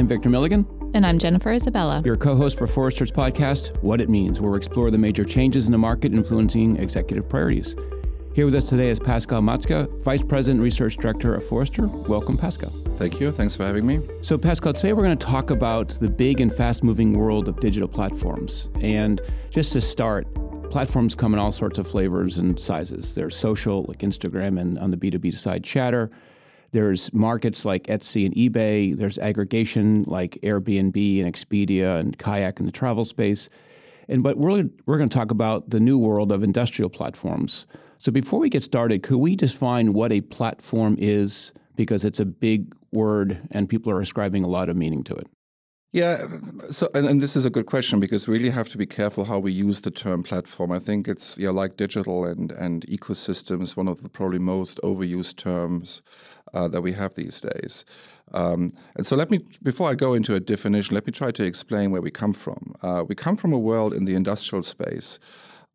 I'm Victor Milligan. And I'm Jennifer Isabella. Your co host for Forrester's podcast, What It Means, where we explore the major changes in the market influencing executive priorities. Here with us today is Pascal Matzke, Vice President Research Director of Forrester. Welcome, Pascal. Thank you. Thanks for having me. So, Pascal, today we're going to talk about the big and fast moving world of digital platforms. And just to start, platforms come in all sorts of flavors and sizes. There's social, like Instagram, and on the B2B side, Chatter. There's markets like Etsy and eBay. There's aggregation like Airbnb and Expedia and Kayak in the travel space. And but we're we're going to talk about the new world of industrial platforms. So before we get started, could we define what a platform is because it's a big word and people are ascribing a lot of meaning to it? Yeah, so and, and, this is a good question because we really have to be careful how we use the term platform. I think it's yeah, like digital and and ecosystems, one of the probably most overused terms uh, that we have these days. Um, and so let me, before I go into a definition, let me try to explain where we come from. Uh, we come from a world in the industrial space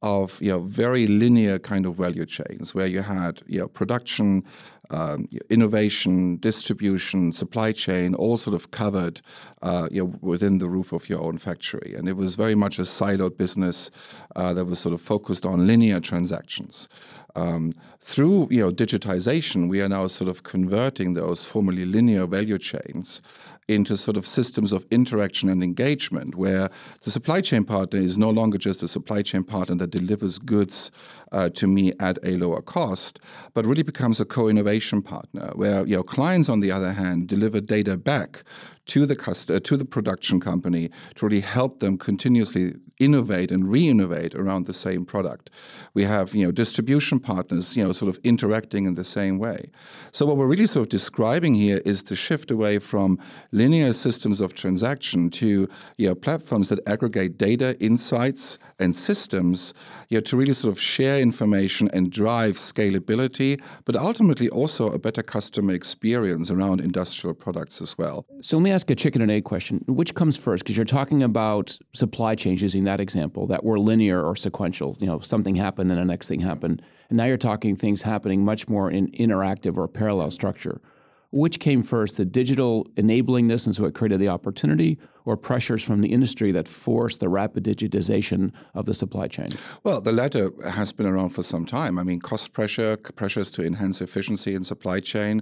of you know very linear kind of value chains where you had you know production, um, innovation, distribution, supply chain, all sort of covered uh, you know, within the roof of your own factory, and it was very much a siloed business uh, that was sort of focused on linear transactions. Um, through you know digitization, we are now sort of converting those formerly linear value chains into sort of systems of interaction and engagement where the supply chain partner is no longer just a supply chain partner that delivers goods uh, to me at a lower cost, but really becomes a co-innovation partner where you know clients on the other hand deliver data back to the customer, to the production company to really help them continuously innovate and re-innovate around the same product. We have, you know, distribution partners, you know, sort of interacting in the same way. So what we're really sort of describing here is the shift away from linear systems of transaction to, you know, platforms that aggregate data, insights, and systems, you know, to really sort of share information and drive scalability, but ultimately also a better customer experience around industrial products as well. So let me ask a chicken and egg question. Which comes first? Because you're talking about supply chains using that example that were linear or sequential. You know, something happened and the next thing happened. And now you're talking things happening much more in interactive or parallel structure. Which came first, the digital enabling this and so it created the opportunity, or pressures from the industry that forced the rapid digitization of the supply chain? Well, the latter has been around for some time. I mean, cost pressure, pressures to enhance efficiency in supply chain,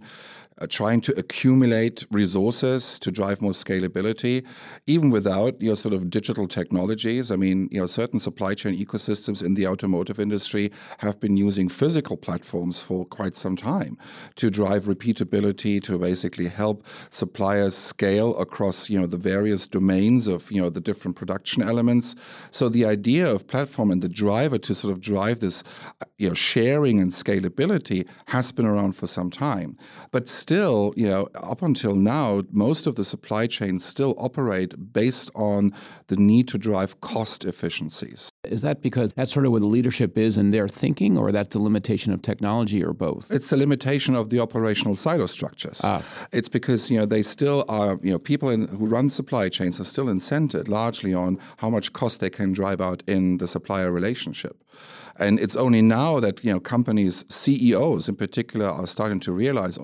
Uh, trying to accumulate resources to drive more scalability, even without your know sort of digital technologies. I mean, you know, certain supply chain ecosystems in the automotive industry have been using physical platforms for quite some time to drive repeatability, to basically help suppliers scale across you know the various domains of you know the different production elements. So the idea of platform and the driver to sort of drive this uh, you know sharing and scalability has been around for some time, but still, you know, up until now, most of the supply chains still operate based on the need to drive cost efficiencies. Is that because that's sort of where the leadership is in their thinking, or that's the limitation of technology, or both? It's the limitation of the operational silo structures. Ah. It's because you know they still are you know people in, who run supply chains are still incented largely on how much cost they can drive out in the supplier relationship. And it's only now that you know companies, CEOs in particular, are starting to realize,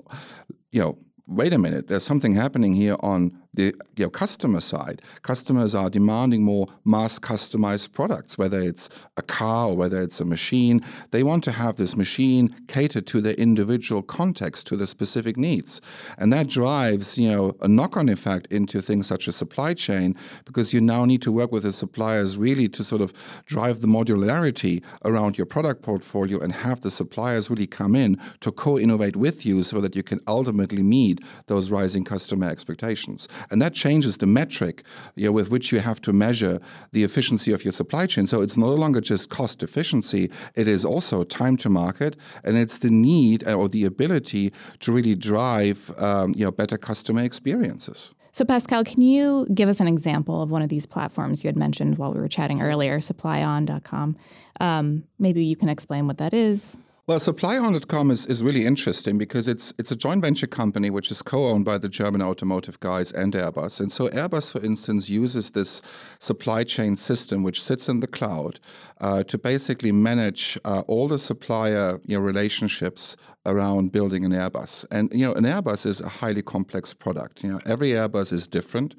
you know, wait a minute, there's something happening here on the you know, customer side. Customers are demanding more mass customized products, whether it's a car or whether it's a machine. They want to have this machine catered to their individual context, to their specific needs. And that drives, you know, a knock-on effect into things such as supply chain, because you now need to work with the suppliers really to sort of drive the modularity around your product portfolio and have the suppliers really come in to co-innovate with you so that you can ultimately meet those rising customer expectations. And that changes the metric you know, with which you have to measure the efficiency of your supply chain. So it's no longer just cost efficiency, it is also time to market, and it's the need uh, or the ability to really drive um, you know, better customer experiences. So, Pascal, can you give us an example of one of these platforms you had mentioned while we were chatting earlier, supplyon.com? Um, maybe you can explain what that is. Well, SupplyOn.com is, is really interesting because it's it's a joint venture company which is co-owned by the German automotive guys and Airbus. And so Airbus, for instance, uses this supply chain system which sits in the cloud uh, to basically manage uh, all the supplier you know, relationships around building an Airbus. And you know, an Airbus is a highly complex product. You know, every Airbus is different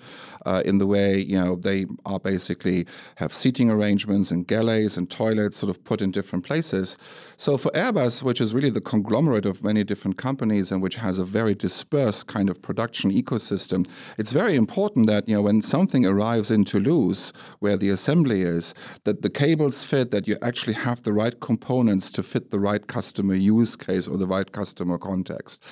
uh, in the way you know they are basically have seating arrangements and galleys and toilets sort of put in different places. So for Airbus, which is really the conglomerate of many different companies and which has a very dispersed kind of production ecosystem, it's very important that you know when something arrives in Toulouse, where the assembly is, that the cables fit, that you actually have the right components to fit the right customer use case or the right customer context.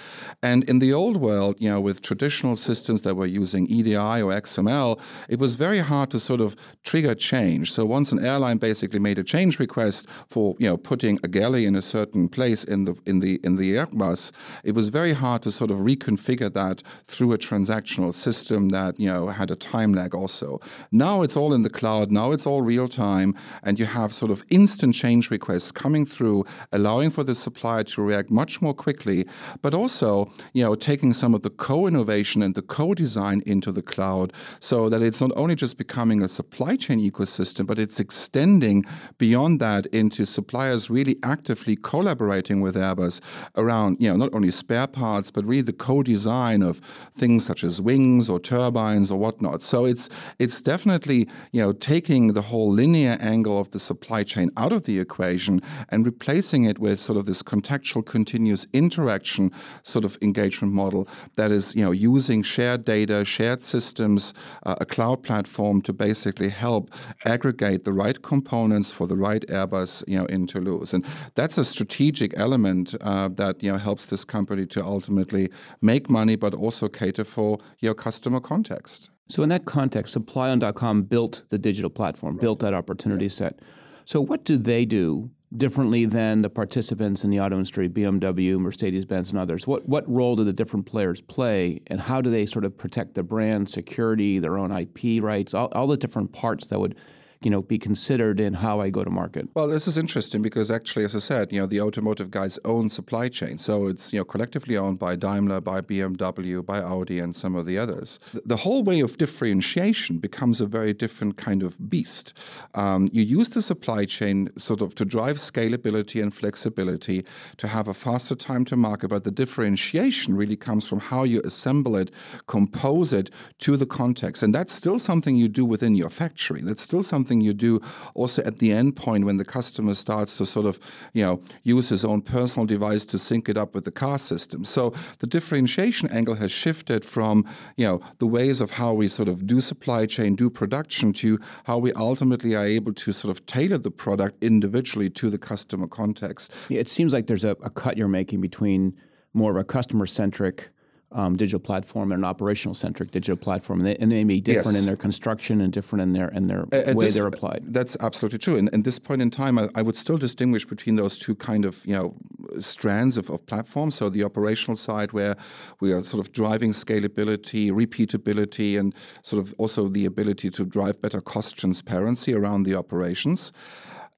And in the old world, you know, with traditional systems that were using EDI or XML, it was very hard to sort of trigger change. So once an airline basically made a change request for, you know, putting a galley in a certain place in the in the in the Airbus, it was very hard to sort of reconfigure that through a transactional system that, you know, had a time lag also. Now it's all in the cloud, now it's all real time, and you have sort of instant change requests coming through, allowing for the supplier to react much more quickly, but also, you know, taking some of the co-innovation and the co-design into the cloud so that it's not only just becoming a supply chain ecosystem, but it's extending beyond that into suppliers really actively collaborating with Airbus around, you know, not only spare parts, but really the co-design of things such as wings or turbines or whatnot. So it's it's definitely, you know, taking the whole linear angle of the supply chain out of the equation and replacing it with sort of this contextual continuous interaction sort of engagement model that is, you know, using shared data, shared systems, uh, a cloud platform to basically help aggregate the right components for the right Airbus, you know, in Toulouse. And that's a strategic element uh, that, you know, helps this company to ultimately make money, but also cater for your customer context. So in that context, SupplyOn.com built the digital platform, right. built that opportunity yeah. set. So what do they do differently than the participants in the auto industry, BMW, Mercedes-Benz, and others? What what role do the different players play, and how do they sort of protect their brand security, their own IP rights, all, all the different parts that would you know, be considered in how I go to market? Well, this is interesting because actually, as I said, you know, the automotive guys own SupplyOn, so it's you know collectively owned by Daimler, by BMW, by Audi, and some of the others. The whole way of differentiation becomes a very different kind of beast. Um, you use the supply chain sort of to drive scalability and flexibility, to have a faster time to market, but the differentiation really comes from how you assemble it, compose it to the context, and that's still something you do within your factory. That's still something something you do also at the end point when the customer starts to sort of, you know, use his own personal device to sync it up with the car system. So the differentiation angle has shifted from, you know, the ways of how we sort of do supply chain, do production to how we ultimately are able to sort of tailor the product individually to the customer context. Yeah, it seems like there's a, a cut you're making between more of a customer centric um, digital platform and an operational centric digital platform, and they, and they may be different yes. in their construction and different in their in their At way this, they're applied. That's absolutely true. And at this point in time, I, I, would still distinguish between those two kind of you know strands of, of platforms. So the operational side, where we are sort of driving scalability, repeatability, and sort of also the ability to drive better cost transparency around the operations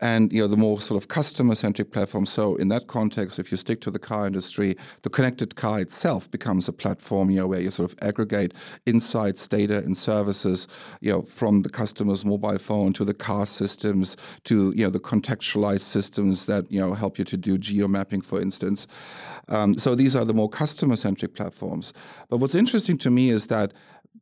and you know the more sort of customer centric platform. So in that context, if you stick to the car industry, the connected car itself becomes a platform, you know, where you sort of aggregate insights, data, and services, you know, from the customer's mobile phone to the car systems to you know the contextualized systems that you know help you to do geo mapping, for instance. Um, so these are the more customer centric platforms. But what's interesting to me is that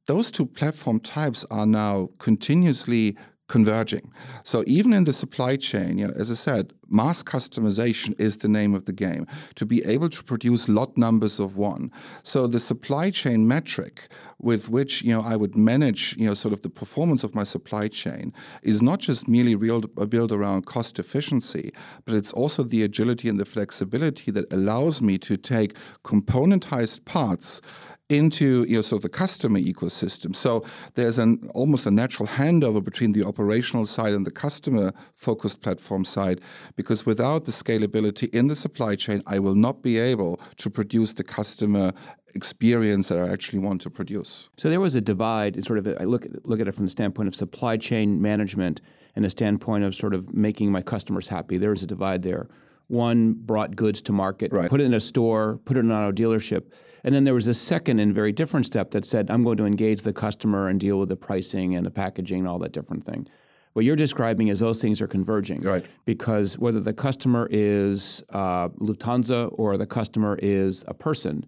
those two platform types are now continuously converging. So even in the supply chain, you know, as I said, mass customization is the name of the game. To be able to produce lot numbers of one. So the supply chain metric with which you know I would manage you know sort of the performance of my supply chain is not just merely real, uh, built around cost efficiency, but it's also the agility and the flexibility that allows me to take componentized parts into you know, sort of the customer ecosystem. So there's an almost a natural handover between the operational side and the customer focused platform side, because without the scalability in the supply chain, I will not be able to produce the customer experience that I actually want to produce. So there was a divide. In sort of, I look look at it from the standpoint of supply chain management and the standpoint of sort of making my customers happy. There was a divide there One brought goods to market, Right. put it in a store, put it in an auto dealership. And then there was a second and very different step that said, I'm going to engage the customer and deal with the pricing and the packaging and all that different thing. What you're describing is those things are converging. Right. Because whether the customer is uh, Lufthansa or the customer is a person,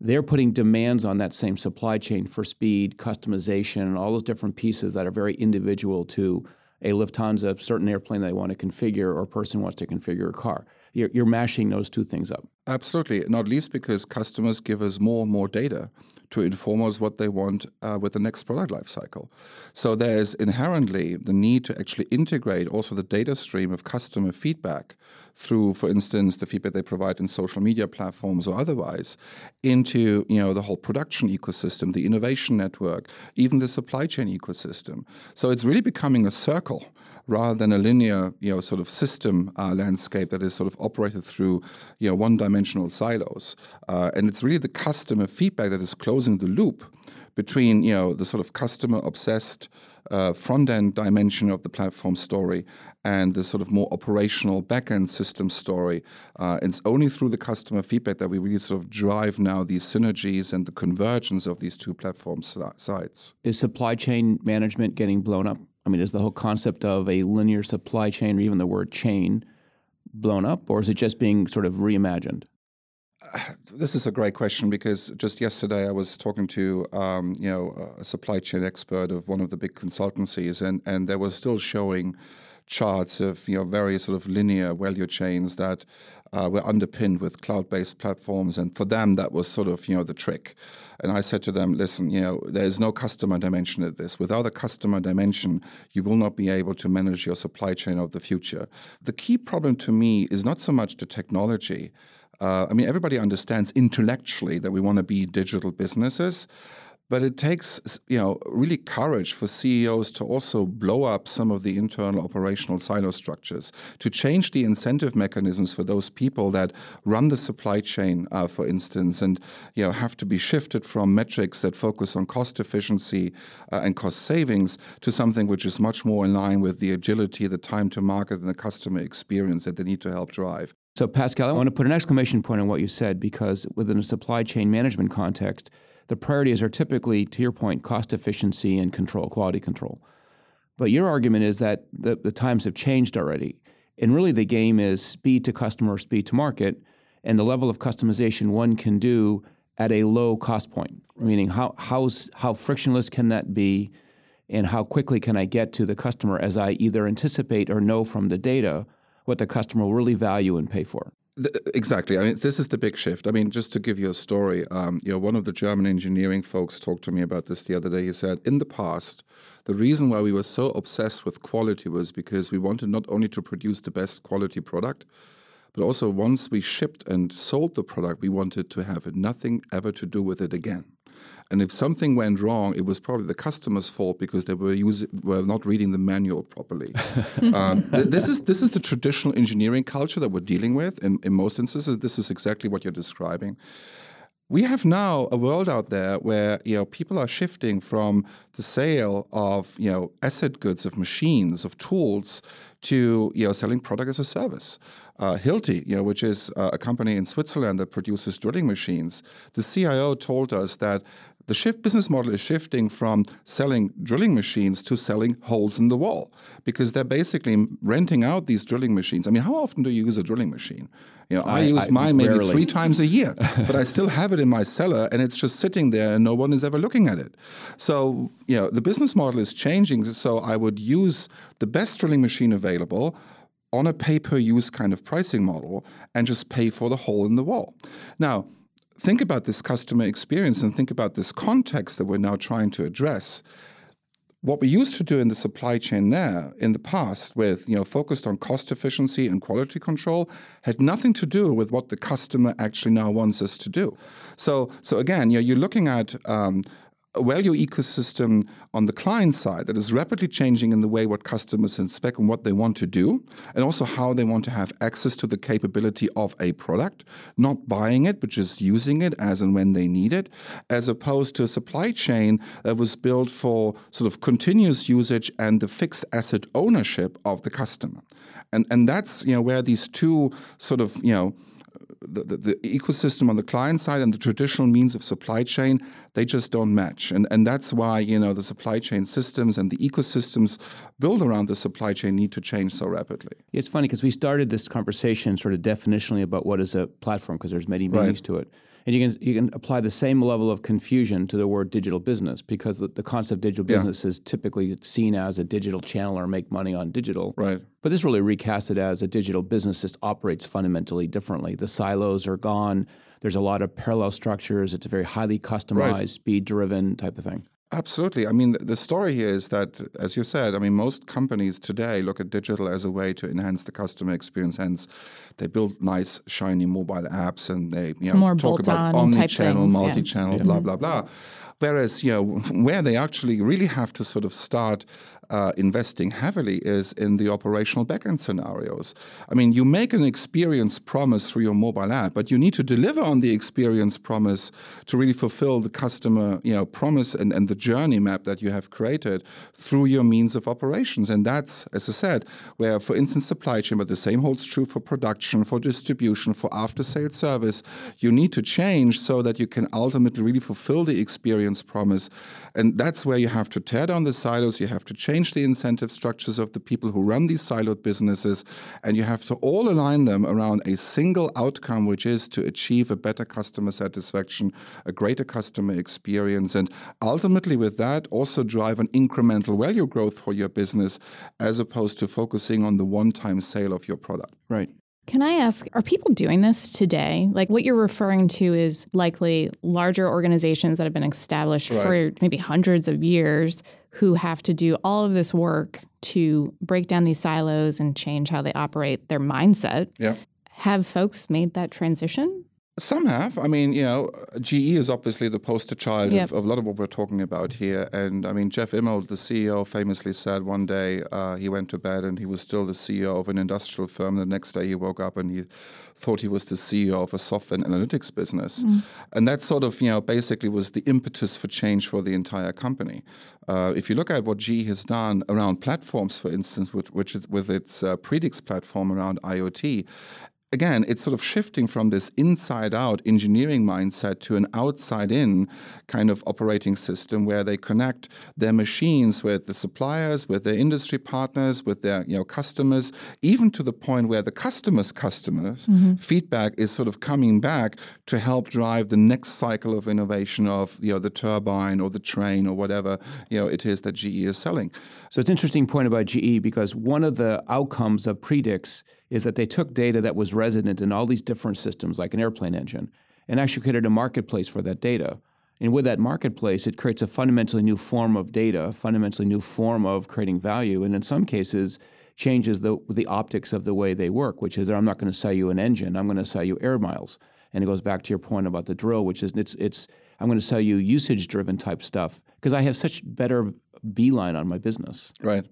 they're putting demands on that same supply chain for speed, customization, and all those different pieces that are very individual to a Lufthansa certain airplane they want to configure or a person wants to configure a car. You're, you're mashing those two things up. Absolutely, not least because customers give us more and more data to inform us what they want uh, with the next product lifecycle. So there's inherently the need to actually integrate also the data stream of customer feedback through, for instance, the feedback they provide in social media platforms or otherwise, into you know the whole production ecosystem, the innovation network, even the supply chain ecosystem. So it's really becoming a circle rather than a linear, you know, sort of system uh, landscape that is sort of operated through, you know, one-dimensional silos. Uh, and it's really the customer feedback that is closing the loop between, you know, the sort of customer-obsessed uh, front-end dimension of the platform story and the sort of more operational back-end system story. Uh, it's only through the customer feedback that we really sort of drive now these synergies and the convergence of these two platform si- sites. Is supply chain management getting blown up? I mean, is the whole concept of a linear supply chain or even the word chain blown up, or is it just being sort of reimagined? This is a great question because just yesterday I was talking to um, you know a supply chain expert of one of the big consultancies, and and they were still showing charts of you know various sort of linear value chains that uh, were underpinned with cloud-based platforms, and for them that was sort of you know the trick. And I said to them, listen, you know there is no customer dimension at this. Without a customer dimension, you will not be able to manage your supply chain of the future. The key problem to me is not so much the technology. Uh, I mean, everybody understands intellectually that we want to be digital businesses, but it takes, you know, really courage for CEOs to also blow up some of the internal operational silo structures, to change the incentive mechanisms for those people that run the supply chain, uh, for instance, and you know have to be shifted from metrics that focus on cost efficiency uh, and cost savings to something which is much more in line with the agility, the time to market, and the customer experience that they need to help drive. So, Pascal, I want to put an exclamation point on what you said because within a supply chain management context, the priorities are typically, to your point, cost efficiency and control, quality control. But your argument is that the, the times have changed already. And really, the game is speed to customer, speed to market, and the level of customization one can do at a low cost point. Meaning, how, how's, how frictionless can that be? And how quickly can I get to the customer as I either anticipate or know from the data what the customer will really value and pay for? Exactly. I mean, this is the big shift. I mean, just to give you a story, um, you know, one of the German engineering folks talked to me about this the other day. He said, in the past, the reason why we were so obsessed with quality was because we wanted not only to produce the best quality product, but also once we shipped and sold the product, we wanted to have nothing ever to do with it again. And if something went wrong, it was probably the customer's fault because they were using, were not reading the manual properly. um, th- this is this is the traditional engineering culture that we're dealing with. In, in most instances, this is exactly what you're describing. We have now a world out there where you know people are shifting from the sale of you know asset goods of machines of tools to you know selling product as a service. Uh, Hilti, you know, which is uh, a company in Switzerland that produces drilling machines, the CIO told us that the shift business model is shifting from selling drilling machines to selling holes in the wall because they're basically renting out these drilling machines. I mean, how often do you use a drilling machine? You know, I, I- use I- mine maybe rarely. three times a year, but I still have it in my cellar and it's just sitting there and no one is ever looking at it. So, you know, the business model is changing. So I would use the best drilling machine available on a pay per use kind of pricing model and just pay for the hole in the wall. Now, think about this customer experience and think about this context that we're now trying to address. What we used to do in the supply chain there in the past with, you know, focused on cost efficiency and quality control had nothing to do with what the customer actually now wants us to do. So, so again, you know, you're looking at um, value ecosystem on the client side that is rapidly changing in the way what customers inspect and what they want to do, and also how they want to have access to the capability of a product, not buying it, but just using it as and when they need it, as opposed to a supply chain that was built for sort of continuous usage and the fixed asset ownership of the customer. And, and that's you know where these two sort of you know the, the, the, ecosystem on the client side and the traditional means of supply chain, they just don't match. And, and that's why, you know, the supply chain systems and the ecosystems built around the supply chain need to change so rapidly. It's funny because we started this conversation sort of definitionally about what is a platform because there's many meanings right. to it. And you can you can apply the same level of confusion to the word digital business because the, the concept digital business yeah. is typically seen as a digital channel or make money on digital. Right. But this really recasts it as a digital business just operates fundamentally differently. The silos are gone. There's a lot of parallel structures. It's a very highly customized, right. speed driven type of thing. Absolutely. I mean, the story here is that, as you said, I mean, most companies today look at digital as a way to enhance the customer experience. Hence, they build nice, shiny mobile apps and they you know, talk about omni-channel, multi-channel, yeah. blah, blah, blah. Whereas, you know, where they actually really have to sort of start uh, investing heavily is in the operational backend scenarios. I mean, you make an experience promise through your mobile app, but you need to deliver on the experience promise to really fulfill the customer, you know, promise and, and the journey map that you have created through your means of operations. And that's, as I said, where, for instance, supply chain, but the same holds true for production, for distribution, for after sales service. You need to change so that you can ultimately really fulfill the experience promise. And that's where you have to tear down the silos, you have to change change the incentive structures of the people who run these siloed businesses, and you have to all align them around a single outcome, which is to achieve a better customer satisfaction, a greater customer experience, and ultimately with that also drive an incremental value growth for your business as opposed to focusing on the one time sale of your product. Right. Can I ask, are people doing this today? Like what you're referring to is likely larger organizations that have been established right. for maybe hundreds of years who have to do all of this work to break down these silos and change how they operate their mindset. Yeah. Have folks made that transition? Some have. I mean, you know, GE is obviously the poster child yep. of, of, a lot of what we're talking about here. And I mean, Jeff Immelt, the CEO, famously said one day uh, he went to bed and he was still the CEO of an industrial firm. The next day he woke up and he thought he was the CEO of a software and analytics business. Mm. And that sort of, you know, basically was the impetus for change for the entire company. Uh, if you look at what GE has done around platforms, for instance, with, which is with its uh, Predix platform around IoT, again, it's sort of shifting from this inside out engineering mindset to an outside in kind of operating system where they connect their machines with the suppliers, with their industry partners, with their you know customers, even to the point where the customers' customers mm-hmm. feedback is sort of coming back to help drive the next cycle of innovation of you know the turbine or the train or whatever you know it is that GE is selling. So it's an interesting point about GE because one of the outcomes of Predix is that they took data that was resident in all these different systems, like an airplane engine, and actually created a marketplace for that data. And with that marketplace, it creates a fundamentally new form of data, fundamentally new form of creating value, and in some cases, changes the the optics of the way they work, which is I'm not going to sell you an engine, I'm going to sell you air miles. And it goes back to your point about the drill, which is it's it's I'm going to sell you usage driven type stuff because I have such better beeline on my business. Right.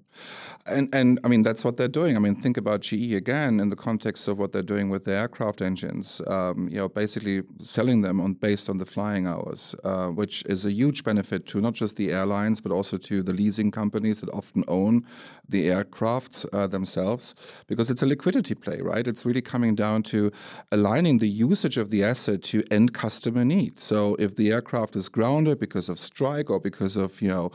And and I mean that's what they're doing. I mean think about GE again in the context of what they're doing with their aircraft engines. Um, you know, basically selling them on based on the flying hours, uh, which is a huge benefit to not just the airlines but also to the leasing companies that often own the aircrafts uh, themselves, because it's a liquidity play, right? It's really coming down to aligning the usage of the asset to end customer needs. So if the aircraft is grounded because of strike or because of you know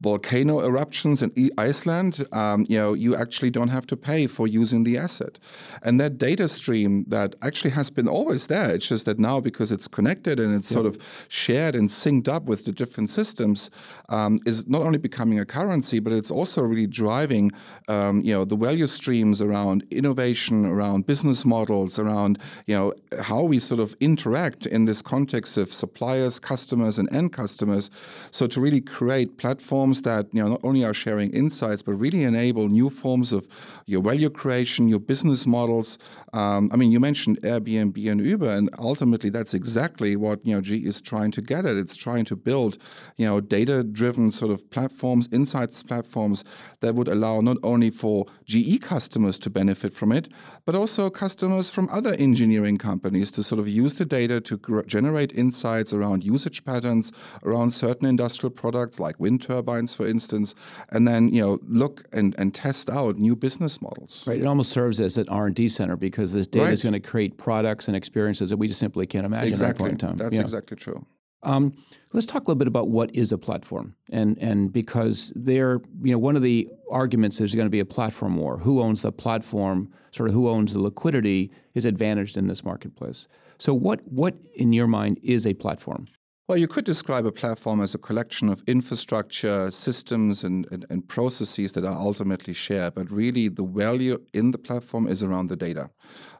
volcano eruptions in Iceland, um, you know, you actually don't have to pay for using the asset. And that data stream that actually has been always there, it's just that now because it's connected and it's yep. sort of shared and synced up with the different systems, um, is not only becoming a currency, but it's also really driving, um, you know, the value streams around innovation, around business models, around, you know, how we sort of interact in this context of suppliers, customers, and end customers. So to really create platforms that you know not only are sharing insights but but really enable new forms of your value creation, your business models. Um, I mean, you mentioned Airbnb and Uber, and ultimately that's exactly what you know GE is trying to get at. It's trying to build you know data-driven sort of platforms, insights platforms that would allow not only for GE customers to benefit from it, but also customers from other engineering companies to sort of use the data to generate insights around usage patterns, around certain industrial products like wind turbines, for instance, and then you know look and, and test out new business models. Right. It almost serves as an R and D center because this data right. is going to create products and experiences that we just simply can't imagine exactly. at a point in time. That's yeah. exactly true. Um, let's talk a little bit about what is a platform, and and because there, you know, one of the arguments is going to be a platform war. Who owns the platform? Sort of who owns the liquidity is advantaged in this marketplace. So, what what in your mind is a platform? Well, you could describe a platform as a collection of infrastructure, systems, and, and, and, processes that are ultimately shared. But really, the value in the platform is around the data.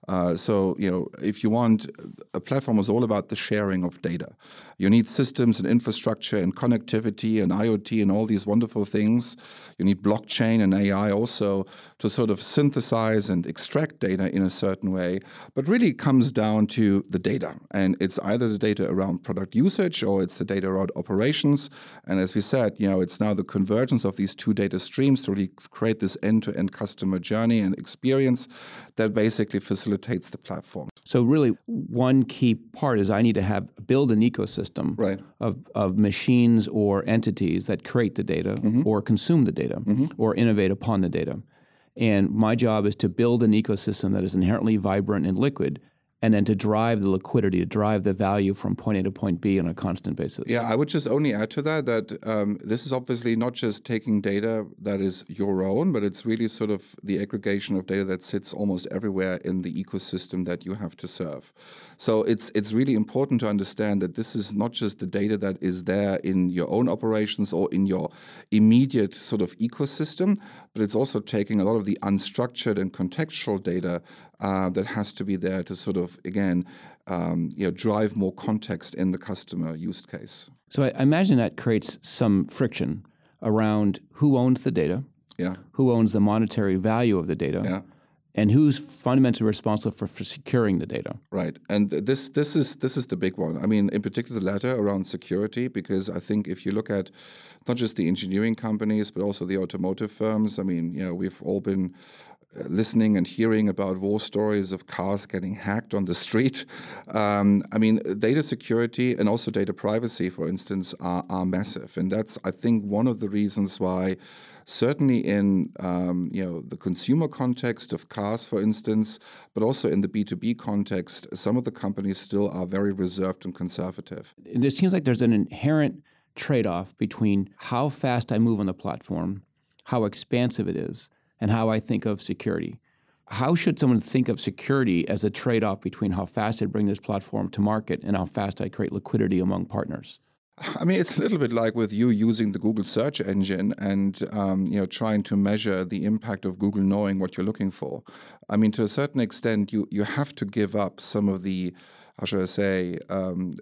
Uh, so, you know, if you want, a platform is all about the sharing of data. You need systems and infrastructure and connectivity and IoT and all these wonderful things. You need blockchain and AI also to sort of synthesize and extract data in a certain way. But really, it comes down to the data. And it's either the data around product usage or it's the data around operations. And as we said, you know, it's now the convergence of these two data streams to really create this end to end customer journey and experience that basically facilitates the platform. So, really, one key part is I need to have build an ecosystem right. of, of machines or entities that create the data mm-hmm. or consume the data mm-hmm. or innovate upon the data. And my job is to build an ecosystem that is inherently vibrant and liquid and then to drive the liquidity, to drive the value from point A to point B on a constant basis. Yeah, I would just only add to that that um, this is obviously not just taking data that is your own, but it's really sort of the aggregation of data that sits almost everywhere in the ecosystem that you have to serve. So it's it's really important to understand that this is not just the data that is there in your own operations or in your immediate sort of ecosystem, but it's also taking a lot of the unstructured and contextual data uh, that has to be there to sort of again um, you know drive more context in the customer use case. So I, imagine that creates some friction around who owns the data, yeah, who owns the monetary value of the data, yeah. and who's fundamentally responsible for, for securing the data. Right. And this this is this is the big one. I mean in particular the latter around security because i think if you look at not just the engineering companies but also the automotive firms i mean you know we've all been listening and hearing about war stories of cars getting hacked on the street. Um, I mean, data security and also data privacy, for instance, are, are massive. And that's, I think, one of the reasons why certainly in um, you know the consumer context of cars, for instance, but also in the B two B context, some of the companies still are very reserved and conservative. And it seems like there's an inherent trade off between how fast I move on the platform, how expansive it is, and how I think of security. How should someone think of security as a trade off between how fast I bring this platform to market and how fast I create liquidity among partners? I mean, it's a little bit like with you using the Google search engine and um, you know trying to measure the impact of Google knowing what you're looking for. I mean, to a certain extent, you you have to give up some of the how should I say, um,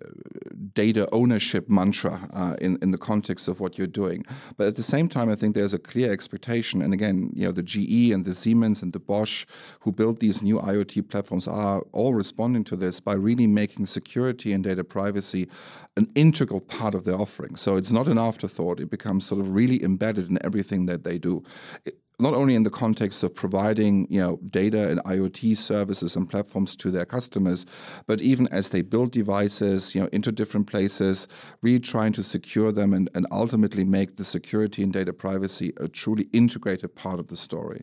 data ownership mantra uh, in, in the context of what you're doing. But at the same time, I think there's a clear expectation. And again, you know, the GE and the Siemens and the Bosch who built these new IoT platforms are all responding to this by really making security and data privacy an integral part of their offering. So it's not an afterthought. It becomes sort of really embedded in everything that they do. Not only in the context of providing you know data and IoT services and platforms to their customers, but even as they build devices you know into different places, really trying to secure them and, and ultimately make the security and data privacy a truly integrated part of the story.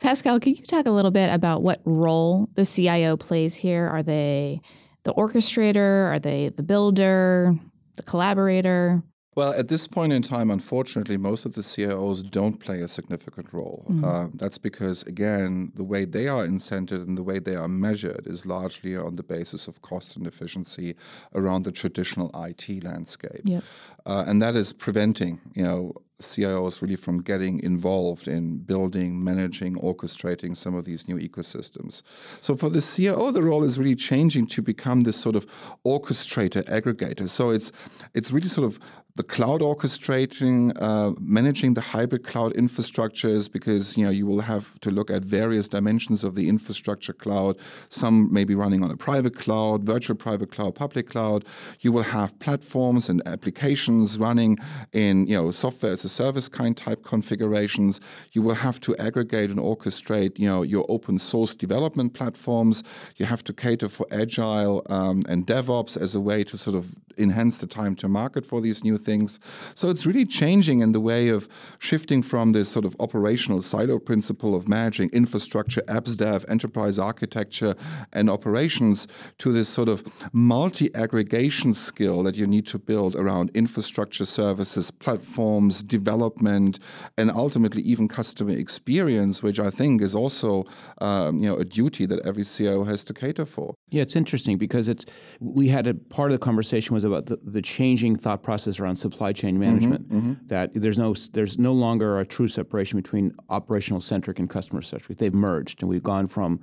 Pascal, can you talk a little bit about what role the CIO plays here? Are they the orchestrator? Are they the builder, the collaborator? Well, at this point in time, unfortunately, most of the CIOs don't play a significant role. Mm-hmm. Uh, that's because, again, the way they are incented and the way they are measured is largely on the basis of cost and efficiency around the traditional IT landscape. Yep. Uh, and that is preventing, you know, CIOs really from getting involved in building, managing, orchestrating some of these new ecosystems. So for the CIO, the role is really changing to become this sort of orchestrator, aggregator. So it's it's really sort of the cloud orchestrating, uh, managing the hybrid cloud infrastructures, because you know you will have to look at various dimensions of the infrastructure cloud. Some may be running on a private cloud, virtual private cloud, public cloud. You will have platforms and applications running in you know software as a service kind type configurations. You will have to aggregate and orchestrate you know your open source development platforms. You have to cater for agile um, and DevOps as a way to sort of enhance the time to market for these new things. So it's really changing in the way of shifting from this sort of operational silo principle of managing infrastructure, apps dev, enterprise architecture, and operations to this sort of multi aggregation skill that you need to build around infrastructure services, platforms, development, and ultimately even customer experience, which I think is also um, you know a duty that every CIO has to cater for. Yeah, it's interesting because it's we had a part of the conversation was about the, the changing thought process around supply chain management. Mm-hmm, mm-hmm. That there's no there's no longer a true separation between operational centric and customer centric. They've merged, and we've gone from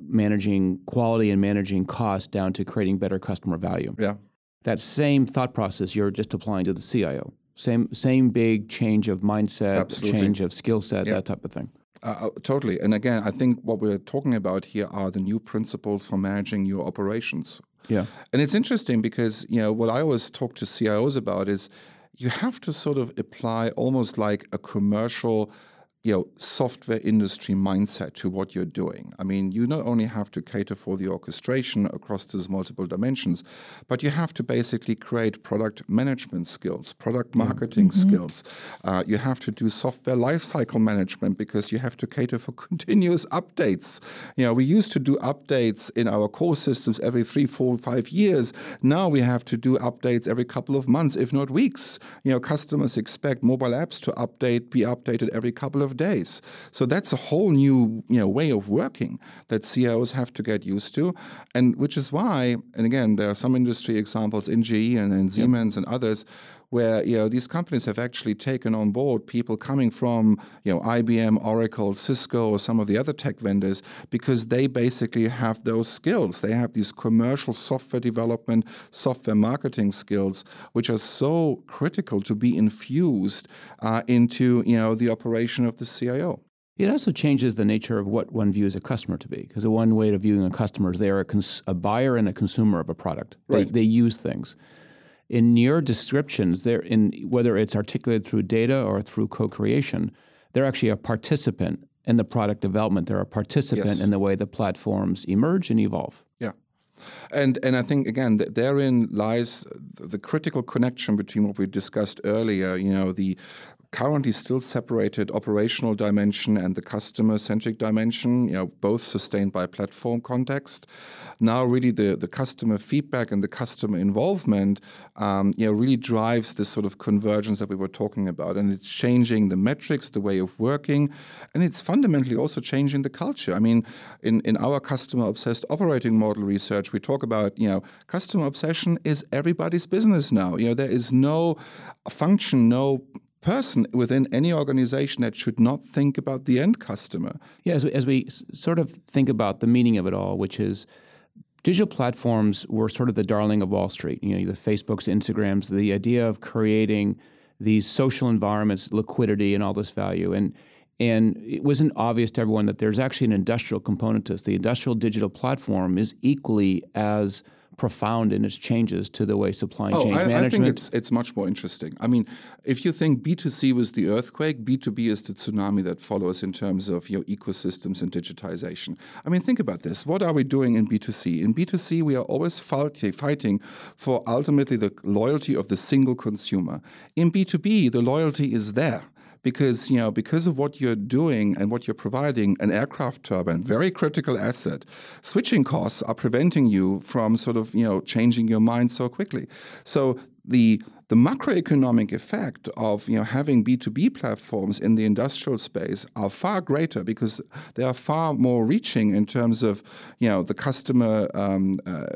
managing quality and managing cost down to creating better customer value. Yeah. That same thought process you're just applying to the CIO. Same same big change of mindset, Absolutely. change of skill set, yeah. that type of thing. Uh, uh, totally. And again, I think what we're talking about here are the new principles for managing your operations. Yeah. And it's interesting because, you know, what I always talk to CIOs about is you have to sort of apply almost like a commercial you know, software industry mindset to what you're doing. I mean, you not only have to cater for the orchestration across these multiple dimensions, but you have to basically create product management skills, product marketing mm-hmm. skills. Uh, you have to do software lifecycle management because you have to cater for continuous updates. You know, we used to do updates in our core systems every three, four, five years. Now we have to do updates every couple of months, if not weeks. You know, customers expect mobile apps to update, be updated every couple of of days. So that's a whole new you know, way of working that CIOs have to get used to, and which is why, and again, there are some industry examples in GE and, and Siemens yep. and others where you know these companies have actually taken on board people coming from you know IBM, Oracle, Cisco, or some of the other tech vendors because they basically have those skills. They have these commercial software development, software marketing skills, which are so critical to be infused uh, into you know the operation of the CIO. It also changes the nature of what one views a customer to be, because the one way of viewing a customer is they are a, cons- a buyer and a consumer of a product. Right. They, they use things in your descriptions, they're in whether it's articulated through data or through co-creation, they're actually a participant in the product development. They're a participant yes. in the way the platforms emerge and evolve. Yeah. And and I think again that therein lies the critical connection between what we discussed earlier. You know the currently still separated operational dimension and the customer centric dimension, you know, both sustained by platform context. Now, really, the, the customer feedback and the customer involvement, um, you know, really drives this sort of convergence that we were talking about. And it's changing the metrics, the way of working, and it's fundamentally also changing the culture. I mean, in, in our customer obsessed operating model research, we talk about, you know, customer obsession is everybody's business now. You know, there is no function, no person within any organization that should not think about the end customer. Yeah, as we, as we sort of think about the meaning of it all, which is digital platforms were sort of the darling of Wall Street. You know, the Facebooks, Instagrams, the idea of creating these social environments, liquidity, and all this value. And and it wasn't obvious to everyone that there's actually an industrial component to this. The industrial digital platform is equally as profound in its changes to the way supply oh, chain I, management? I think it's, it's much more interesting. I mean, if you think B2C was the earthquake, B2B is the tsunami that follows in terms of your ecosystems and digitization. I mean, think about this. What are we doing in B2C? In B2C, we are always fighting for ultimately the loyalty of the single consumer. In B2B, the loyalty is there because you know because of what you're doing and what you're providing an aircraft turbine very critical asset switching costs are preventing you from sort of you know changing your mind so quickly. So the the macroeconomic effect of you know having B2B platforms in the industrial space are far greater because they are far more reaching in terms of you know the customer um, uh,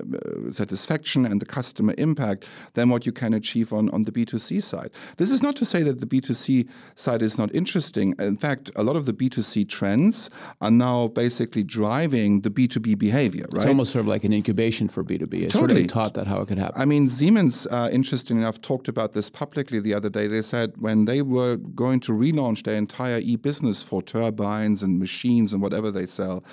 satisfaction and the customer impact than what you can achieve on, on the B2C side. This is not to say that the B2C side is not interesting. In fact, a lot of the B2C trends are now basically driving the B2B behavior. Right? It's almost sort of like an incubation for B2B. It's totally. sort of taught that how it could happen. I mean, Siemens, uh, interesting enough, talked talked about this publicly the other day. They said when they were going to relaunch their entire e business for turbines and machines and whatever they sell,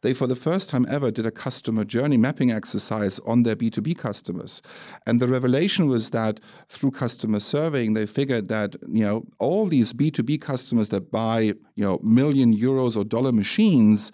they for the first time ever did a customer journey mapping exercise on their B2B customers. And the revelation was that through customer surveying, they figured that, you know, all these B2B customers that buy, you know, million euros or dollar machines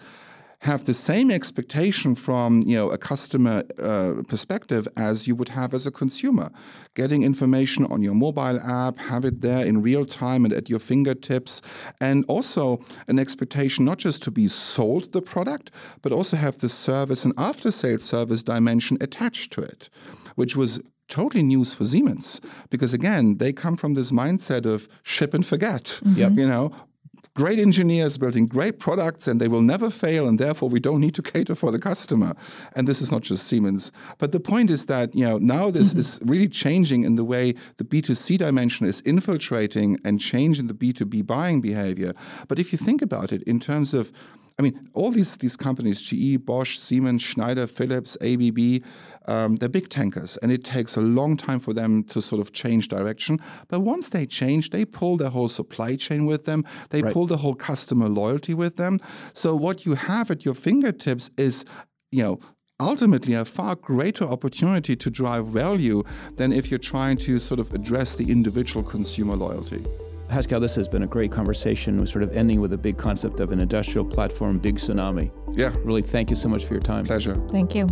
have the same expectation from you know a customer uh, perspective as you would have as a consumer getting information on your mobile app have it there in real time and at your fingertips and also an expectation not just to be sold the product but also have the service and after sales service dimension attached to it which was totally news for Siemens because again they come from this mindset of ship and forget. Mm-hmm. You know, great engineers building great products and they will never fail and therefore we don't need to cater for the customer. And this is not just siemens. But the point is that you know now this mm-hmm. is really changing in the way the b2c dimension is infiltrating and changing the b2b buying behavior. But if you think about it in terms of I mean, all these these companies, GE, Bosch, Siemens, Schneider, Philips, ABB, um, they're big tankers, and it takes a long time for them to sort of change direction. But once they change, they pull their whole supply chain with them. They right. pull the whole customer loyalty with them. So what you have at your fingertips is, you know, ultimately a far greater opportunity to drive value than if you're trying to sort of address the individual consumer loyalty. Pascal, this has been a great conversation. We're sort of ending with a big concept of an industrial platform, big tsunami. Yeah. Really, thank you so much for your time. Pleasure. Thank you.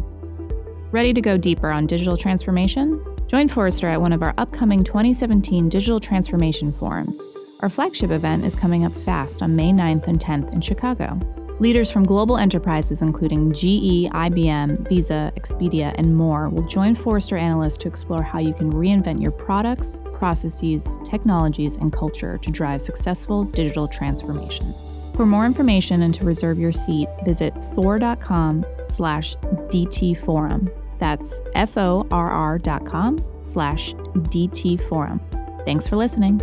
Ready to go deeper on digital transformation? Join Forrester at one of our upcoming 2017 Digital Transformation Forums. Our flagship event is coming up fast on May 9th and 10th in Chicago. Leaders from global enterprises including GE, IBM, Visa, Expedia, and more will join Forrester analysts to explore how you can reinvent your products, processes, technologies, and culture to drive successful digital transformation. For more information and to reserve your seat, visit forr.com slash dtforum. That's F-O-R-R dot com slash dtforum. Thanks for listening.